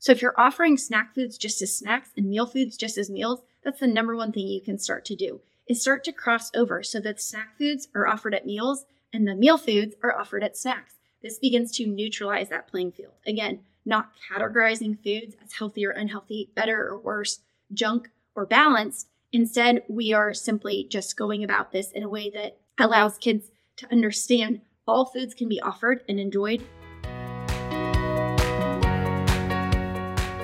So if you're offering snack foods just as snacks and meal foods just as meals, that's the number one thing you can start to do is start to cross over so that snack foods are offered at meals and the meal foods are offered at snacks. This begins to neutralize that playing field. Again, not categorizing foods as healthy or unhealthy, better or worse, junk or balanced. Instead, we are simply just going about this in a way that allows kids to understand all foods can be offered and enjoyed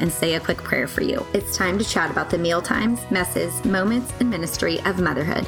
and say a quick prayer for you. It's time to chat about the meal times, messes, moments, and ministry of motherhood.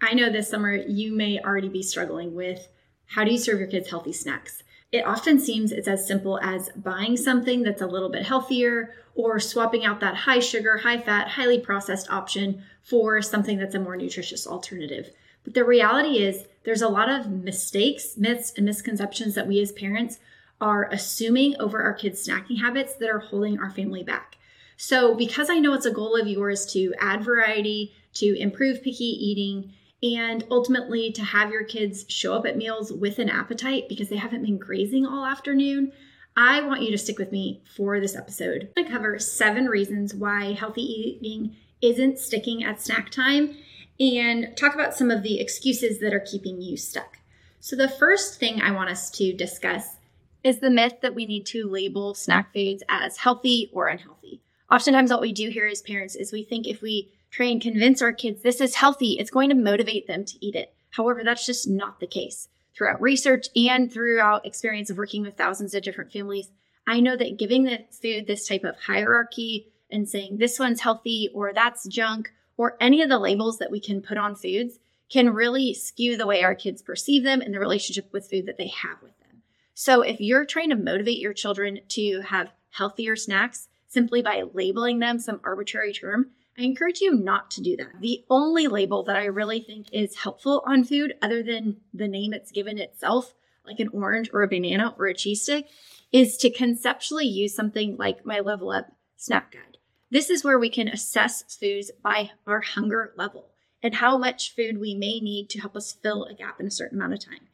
I know this summer you may already be struggling with how do you serve your kids healthy snacks? It often seems it's as simple as buying something that's a little bit healthier or swapping out that high sugar, high fat, highly processed option for something that's a more nutritious alternative. But the reality is, there's a lot of mistakes, myths, and misconceptions that we as parents are assuming over our kids' snacking habits that are holding our family back. So, because I know it's a goal of yours to add variety, to improve picky eating, and ultimately to have your kids show up at meals with an appetite because they haven't been grazing all afternoon, I want you to stick with me for this episode. To cover seven reasons why healthy eating isn't sticking at snack time and talk about some of the excuses that are keeping you stuck. So, the first thing I want us to discuss is the myth that we need to label snack foods as healthy or unhealthy. Oftentimes, what we do here as parents is we think if we try and convince our kids this is healthy, it's going to motivate them to eat it. However, that's just not the case. Throughout research and throughout experience of working with thousands of different families, I know that giving the food this type of hierarchy and saying this one's healthy or that's junk or any of the labels that we can put on foods can really skew the way our kids perceive them and the relationship with food that they have with them. So if you're trying to motivate your children to have healthier snacks simply by labeling them some arbitrary term, I encourage you not to do that. The only label that I really think is helpful on food, other than the name it's given itself, like an orange or a banana or a cheese stick, is to conceptually use something like my Level Up Snack Guide. This is where we can assess foods by our hunger level and how much food we may need to help us fill a gap in a certain amount of time.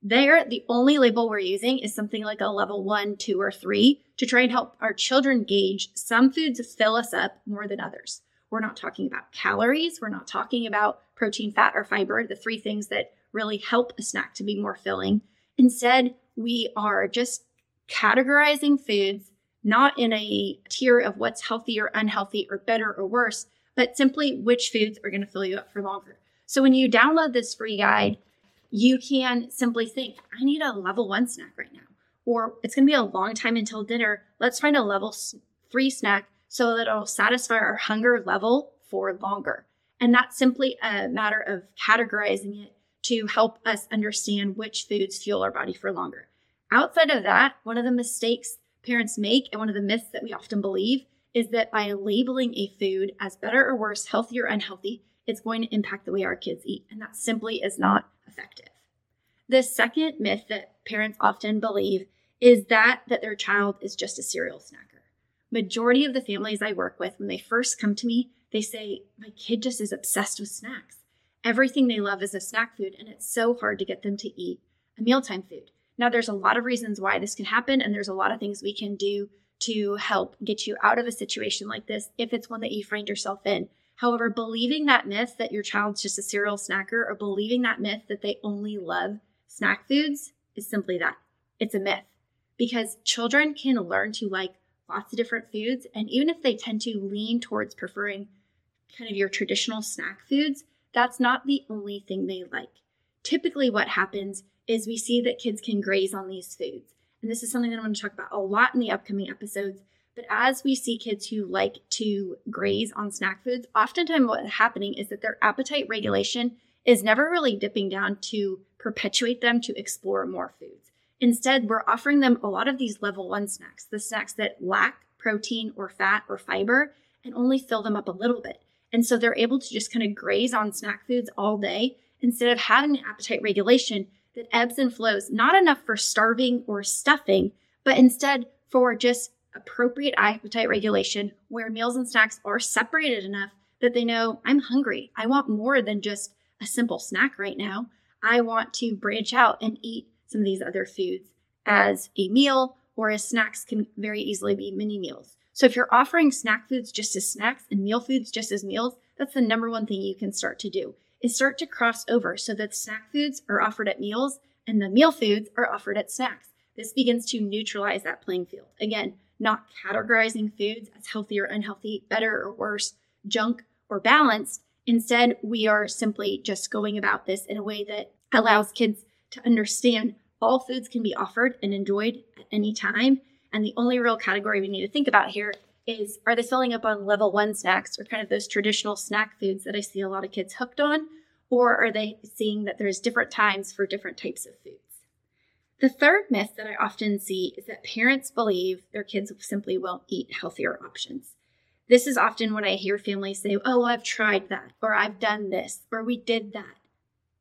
There, the only label we're using is something like a level one, two, or three to try and help our children gauge some foods fill us up more than others. We're not talking about calories, we're not talking about protein, fat, or fiber, the three things that really help a snack to be more filling. Instead, we are just categorizing foods not in a tier of what's healthy or unhealthy or better or worse, but simply which foods are going to fill you up for longer. So when you download this free guide, you can simply think, I need a level one snack right now, or it's going to be a long time until dinner. Let's find a level three snack so that it'll satisfy our hunger level for longer. And that's simply a matter of categorizing it to help us understand which foods fuel our body for longer. Outside of that, one of the mistakes parents make, and one of the myths that we often believe, is that by labeling a food as better or worse, healthy or unhealthy, it's going to impact the way our kids eat. And that simply is not effective. The second myth that parents often believe is that that their child is just a serial snacker. Majority of the families I work with, when they first come to me, they say, My kid just is obsessed with snacks. Everything they love is a snack food, and it's so hard to get them to eat a mealtime food. Now, there's a lot of reasons why this can happen, and there's a lot of things we can do to help get you out of a situation like this if it's one that you find yourself in. However, believing that myth that your child's just a serial snacker or believing that myth that they only love snack foods is simply that it's a myth because children can learn to like lots of different foods. And even if they tend to lean towards preferring kind of your traditional snack foods, that's not the only thing they like. Typically, what happens is we see that kids can graze on these foods. And this is something that I'm going to talk about a lot in the upcoming episodes. But as we see kids who like to graze on snack foods, oftentimes what's happening is that their appetite regulation is never really dipping down to perpetuate them to explore more foods. Instead, we're offering them a lot of these level one snacks, the snacks that lack protein or fat or fiber and only fill them up a little bit. And so they're able to just kind of graze on snack foods all day instead of having appetite regulation that ebbs and flows, not enough for starving or stuffing, but instead for just appropriate appetite regulation where meals and snacks are separated enough that they know I'm hungry. I want more than just a simple snack right now. I want to branch out and eat some of these other foods as a meal or as snacks can very easily be mini meals. So if you're offering snack foods just as snacks and meal foods just as meals, that's the number one thing you can start to do is start to cross over so that snack foods are offered at meals and the meal foods are offered at snacks. This begins to neutralize that playing field. Again, not categorizing foods as healthy or unhealthy, better or worse, junk or balanced. Instead, we are simply just going about this in a way that allows kids to understand all foods can be offered and enjoyed at any time. And the only real category we need to think about here is are they filling up on level one snacks or kind of those traditional snack foods that I see a lot of kids hooked on? Or are they seeing that there's different times for different types of foods? The third myth that I often see is that parents believe their kids simply won't eat healthier options. This is often when I hear families say, Oh, I've tried that, or I've done this, or we did that.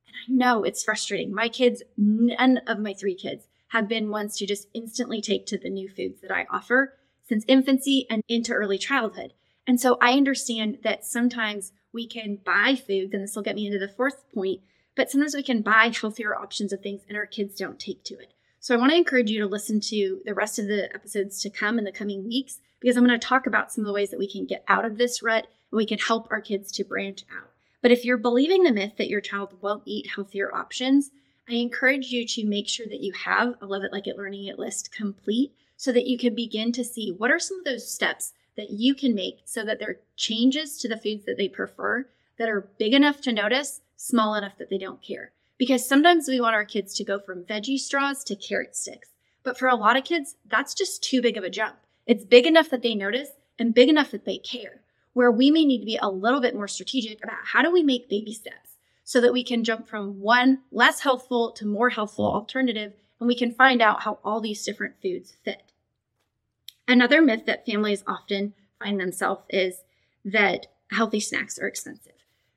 And I know it's frustrating. My kids, none of my three kids, have been ones to just instantly take to the new foods that I offer since infancy and into early childhood. And so I understand that sometimes we can buy foods, and this will get me into the fourth point, but sometimes we can buy healthier options of things and our kids don't take to it. So I want to encourage you to listen to the rest of the episodes to come in the coming weeks because I'm going to talk about some of the ways that we can get out of this rut and we can help our kids to branch out. But if you're believing the myth that your child won't eat healthier options, I encourage you to make sure that you have a Love It Like It Learning It list complete so that you can begin to see what are some of those steps that you can make so that there are changes to the foods that they prefer that are big enough to notice, small enough that they don't care. Because sometimes we want our kids to go from veggie straws to carrot sticks. But for a lot of kids, that's just too big of a jump. It's big enough that they notice and big enough that they care. Where we may need to be a little bit more strategic about how do we make baby steps so that we can jump from one less healthful to more healthful alternative and we can find out how all these different foods fit. Another myth that families often find themselves is that healthy snacks are expensive.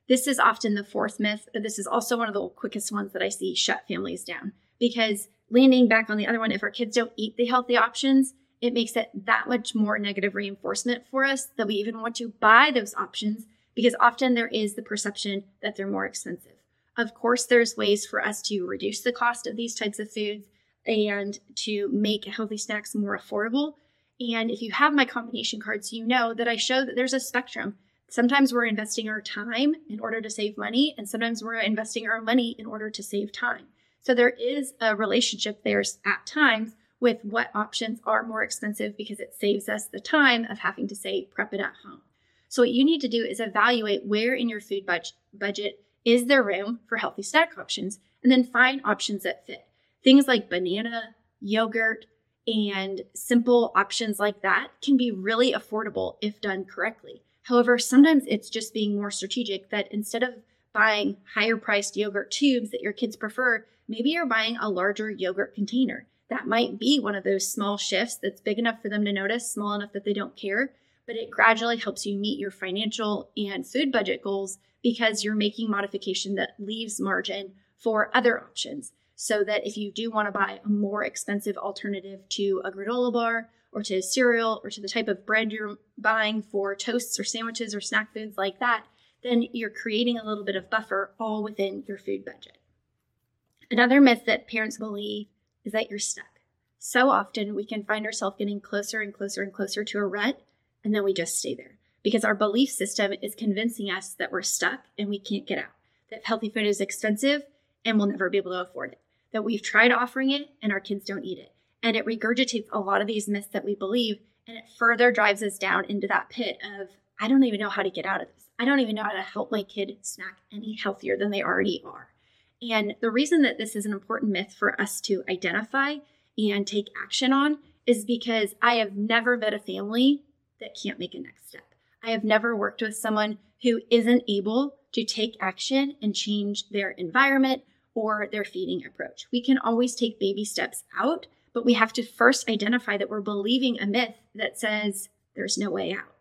This is often the fourth myth, but this is also one of the quickest ones that I see shut families down because leaning back on the other one, if our kids don't eat the healthy options, it makes it that much more negative reinforcement for us that we even want to buy those options because often there is the perception that they're more expensive. Of course, there's ways for us to reduce the cost of these types of foods and to make healthy snacks more affordable. And if you have my combination cards, you know that I show that there's a spectrum. Sometimes we're investing our time in order to save money, and sometimes we're investing our money in order to save time. So there is a relationship there at times with what options are more expensive because it saves us the time of having to say prep it at home. So what you need to do is evaluate where in your food budget budget is there room for healthy snack options and then find options that fit. Things like banana, yogurt, and simple options like that can be really affordable if done correctly. However, sometimes it's just being more strategic that instead of buying higher priced yogurt tubes that your kids prefer, maybe you're buying a larger yogurt container. That might be one of those small shifts that's big enough for them to notice, small enough that they don't care, but it gradually helps you meet your financial and food budget goals because you're making modification that leaves margin for other options so that if you do want to buy a more expensive alternative to a granola bar or to cereal or to the type of bread you're buying for toasts or sandwiches or snack foods like that, then you're creating a little bit of buffer all within your food budget. Another myth that parents believe is that you're stuck. So often we can find ourselves getting closer and closer and closer to a rut, and then we just stay there because our belief system is convincing us that we're stuck and we can't get out, that healthy food is expensive and we'll never be able to afford it that we've tried offering it and our kids don't eat it. And it regurgitates a lot of these myths that we believe, and it further drives us down into that pit of, I don't even know how to get out of this. I don't even know how to help my kid snack any healthier than they already are. And the reason that this is an important myth for us to identify and take action on is because I have never met a family that can't make a next step. I have never worked with someone who isn't able to take action and change their environment or their feeding approach. We can always take baby steps out, but we have to first identify that we're believing a myth that says there's no way out.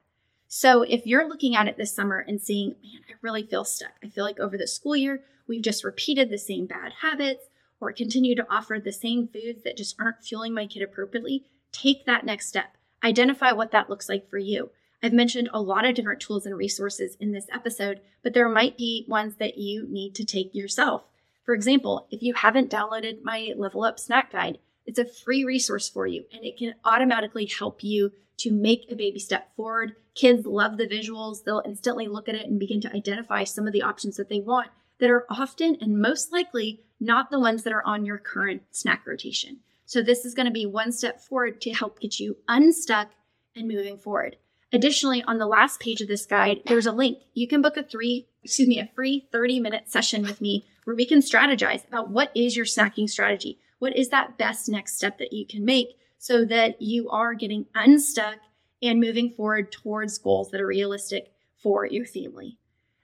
So if you're looking at it this summer and seeing, man, I really feel stuck. I feel like over the school year, we've just repeated the same bad habits or continue to offer the same foods that just aren't fueling my kid appropriately, take that next step. Identify what that looks like for you. I've mentioned a lot of different tools and resources in this episode, but there might be ones that you need to take yourself. For example, if you haven't downloaded my Level Up Snack Guide, it's a free resource for you and it can automatically help you to make a baby step forward. Kids love the visuals. They'll instantly look at it and begin to identify some of the options that they want that are often and most likely not the ones that are on your current snack rotation. So, this is going to be one step forward to help get you unstuck and moving forward. Additionally, on the last page of this guide, there's a link. You can book a three, excuse me, a free 30 minute session with me where we can strategize about what is your snacking strategy? What is that best next step that you can make so that you are getting unstuck and moving forward towards goals that are realistic for your family?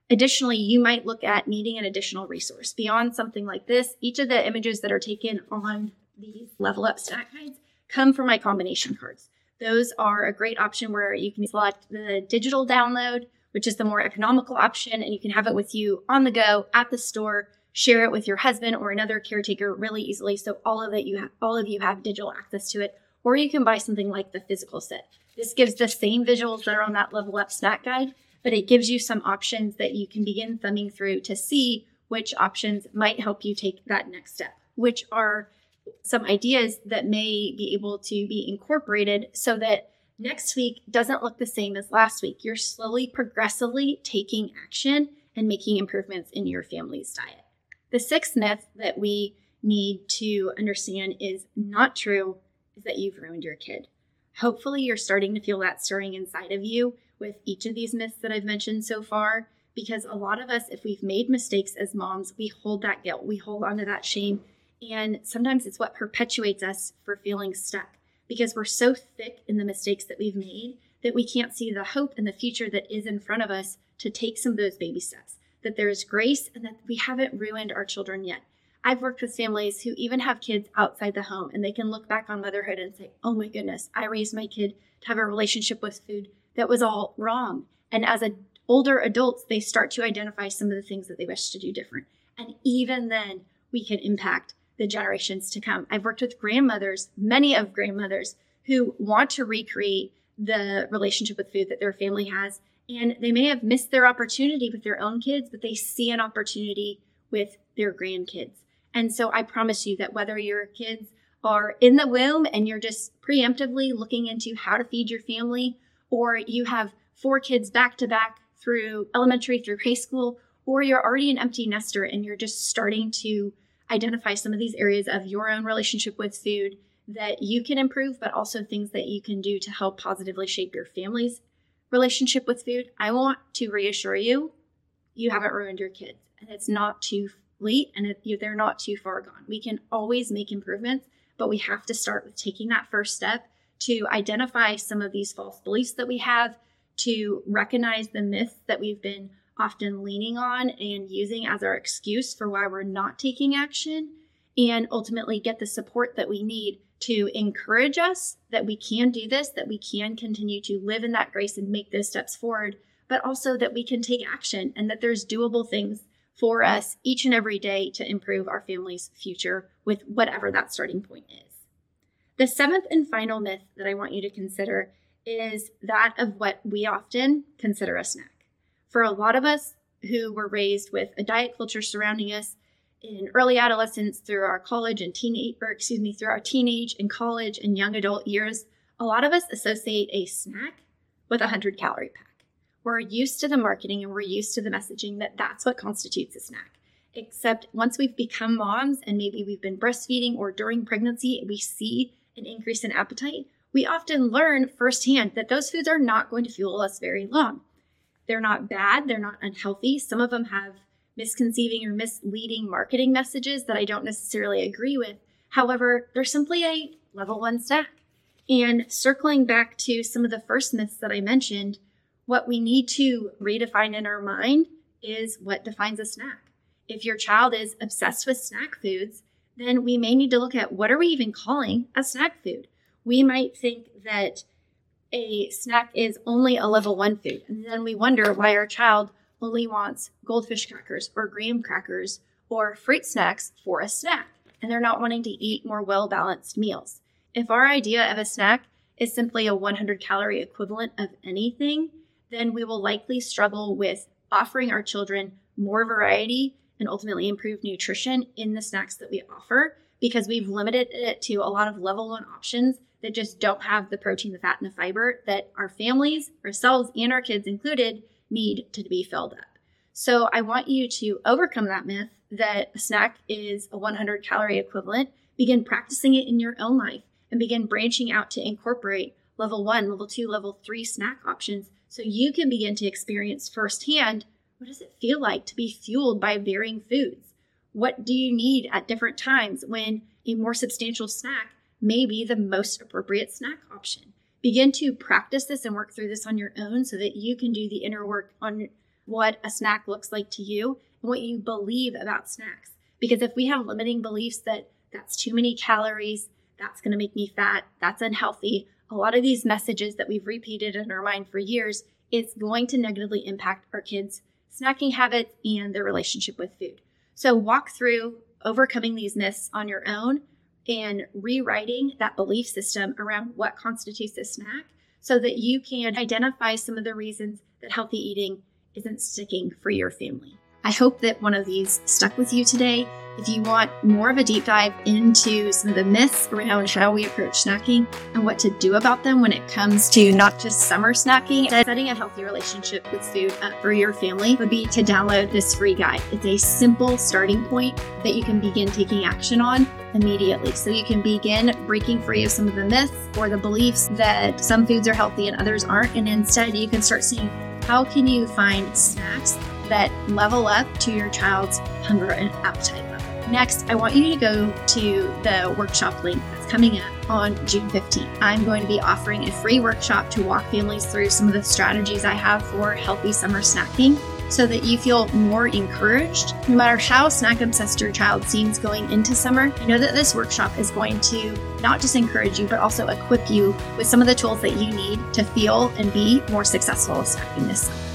Additionally, you might look at needing an additional resource beyond something like this. Each of the images that are taken on these level up snack guides come from my combination cards. Those are a great option where you can select the digital download, which is the more economical option, and you can have it with you on the go at the store. Share it with your husband or another caretaker really easily, so all of it you have, all of you have digital access to it. Or you can buy something like the physical set. This gives the same visuals that are on that level up snack guide, but it gives you some options that you can begin thumbing through to see which options might help you take that next step, which are some ideas that may be able to be incorporated so that next week doesn't look the same as last week. You're slowly, progressively taking action and making improvements in your family's diet. The sixth myth that we need to understand is not true is that you've ruined your kid. Hopefully, you're starting to feel that stirring inside of you with each of these myths that I've mentioned so far. Because a lot of us, if we've made mistakes as moms, we hold that guilt, we hold onto that shame. And sometimes it's what perpetuates us for feeling stuck because we're so thick in the mistakes that we've made that we can't see the hope and the future that is in front of us to take some of those baby steps, that there is grace and that we haven't ruined our children yet. I've worked with families who even have kids outside the home and they can look back on motherhood and say, oh my goodness, I raised my kid to have a relationship with food that was all wrong. And as a, older adults, they start to identify some of the things that they wish to do different. And even then, we can impact the generations to come. I've worked with grandmothers, many of grandmothers who want to recreate the relationship with food that their family has. And they may have missed their opportunity with their own kids, but they see an opportunity with their grandkids. And so I promise you that whether your kids are in the womb and you're just preemptively looking into how to feed your family, or you have four kids back to back through elementary through high school, or you're already an empty nester and you're just starting to identify some of these areas of your own relationship with food that you can improve, but also things that you can do to help positively shape your family's relationship with food. I want to reassure you, you haven't ruined your kids, and it's not too late, and they're not too far gone. We can always make improvements, but we have to start with taking that first step to identify some of these false beliefs that we have, to recognize the myths that we've been often leaning on and using as our excuse for why we're not taking action, and ultimately get the support that we need to encourage us that we can do this, that we can continue to live in that grace and make those steps forward, but also that we can take action and that there's doable things for us each and every day to improve our family's future with whatever that starting point is. The seventh and final myth that I want you to consider is that of what we often consider a snack. For a lot of us who were raised with a diet culture surrounding us in early adolescence through our college and teenage, or excuse me, through our teenage and college and young adult years, a lot of us associate a snack with a 100 calorie pack. We're used to the marketing and we're used to the messaging that that's what constitutes a snack. Except once we've become moms and maybe we've been breastfeeding or during pregnancy, we see an increase in appetite, we often learn firsthand that those foods are not going to fuel us very long. They're not bad, they're not unhealthy. Some of them have misconceiving or misleading marketing messages that I don't necessarily agree with. However, they're simply a level one snack. And circling back to some of the first myths that I mentioned, what we need to redefine in our mind is what defines a snack. if your child is obsessed with snack foods, then we may need to look at what are we even calling a snack food? We might think that a snack is only a level one food. And then we wonder why our child only wants goldfish crackers or graham crackers or fruit snacks for a snack. And they're not wanting to eat more well balanced meals. If our idea of a snack is simply a 100 calorie equivalent of anything, then we will likely struggle with offering our children more variety and ultimately improve nutrition in the snacks that we offer because we've limited it to a lot of level one options that just don't have the protein, the fat, and the fiber that our families, ourselves, and our kids included need to be filled up. So I want you to overcome that myth that a snack is a 100 calorie equivalent, begin practicing it in your own life, and begin branching out to incorporate level one, level two, level three snack options so you can begin to experience firsthand what does it feel like to be fueled by varying foods? What do you need at different times when a more substantial snack may be the most appropriate snack option. Begin to practice this and work through this on your own so that you can do the inner work on what a snack looks like to you and what you believe about snacks. Because if we have limiting beliefs that that's too many calories, that's going to make me fat, that's unhealthy, a lot of these messages that we've repeated in our mind for years, it's going to negatively impact our kids' snacking habits and their relationship with food. So walk through overcoming these myths on your own and rewriting that belief system around what constitutes a snack so that you can identify some of the reasons that healthy eating isn't sticking for your family. I hope that one of these stuck with you today. If you want more of a deep dive into some of the myths around how we approach snacking and what to do about them when it comes to not just summer snacking, setting a healthy relationship with food for your family would be to download this free guide. It's a simple starting point that you can begin taking action on immediately. So you can begin breaking free of some of the myths or the beliefs that some foods are healthy and others aren't. And instead, you can start seeing how can you find snacks that level up to your child's hunger and appetite level. Next, I want you to go to the workshop link that's coming up on June 15th. I'm going to be offering a free workshop to walk families through some of the strategies I have for healthy summer snacking so that you feel more encouraged. No matter how snack obsessed your child seems going into summer, I know that this workshop is going to not just encourage you, but also equip you with some of the tools that you need to feel and be more successful snacking this summer.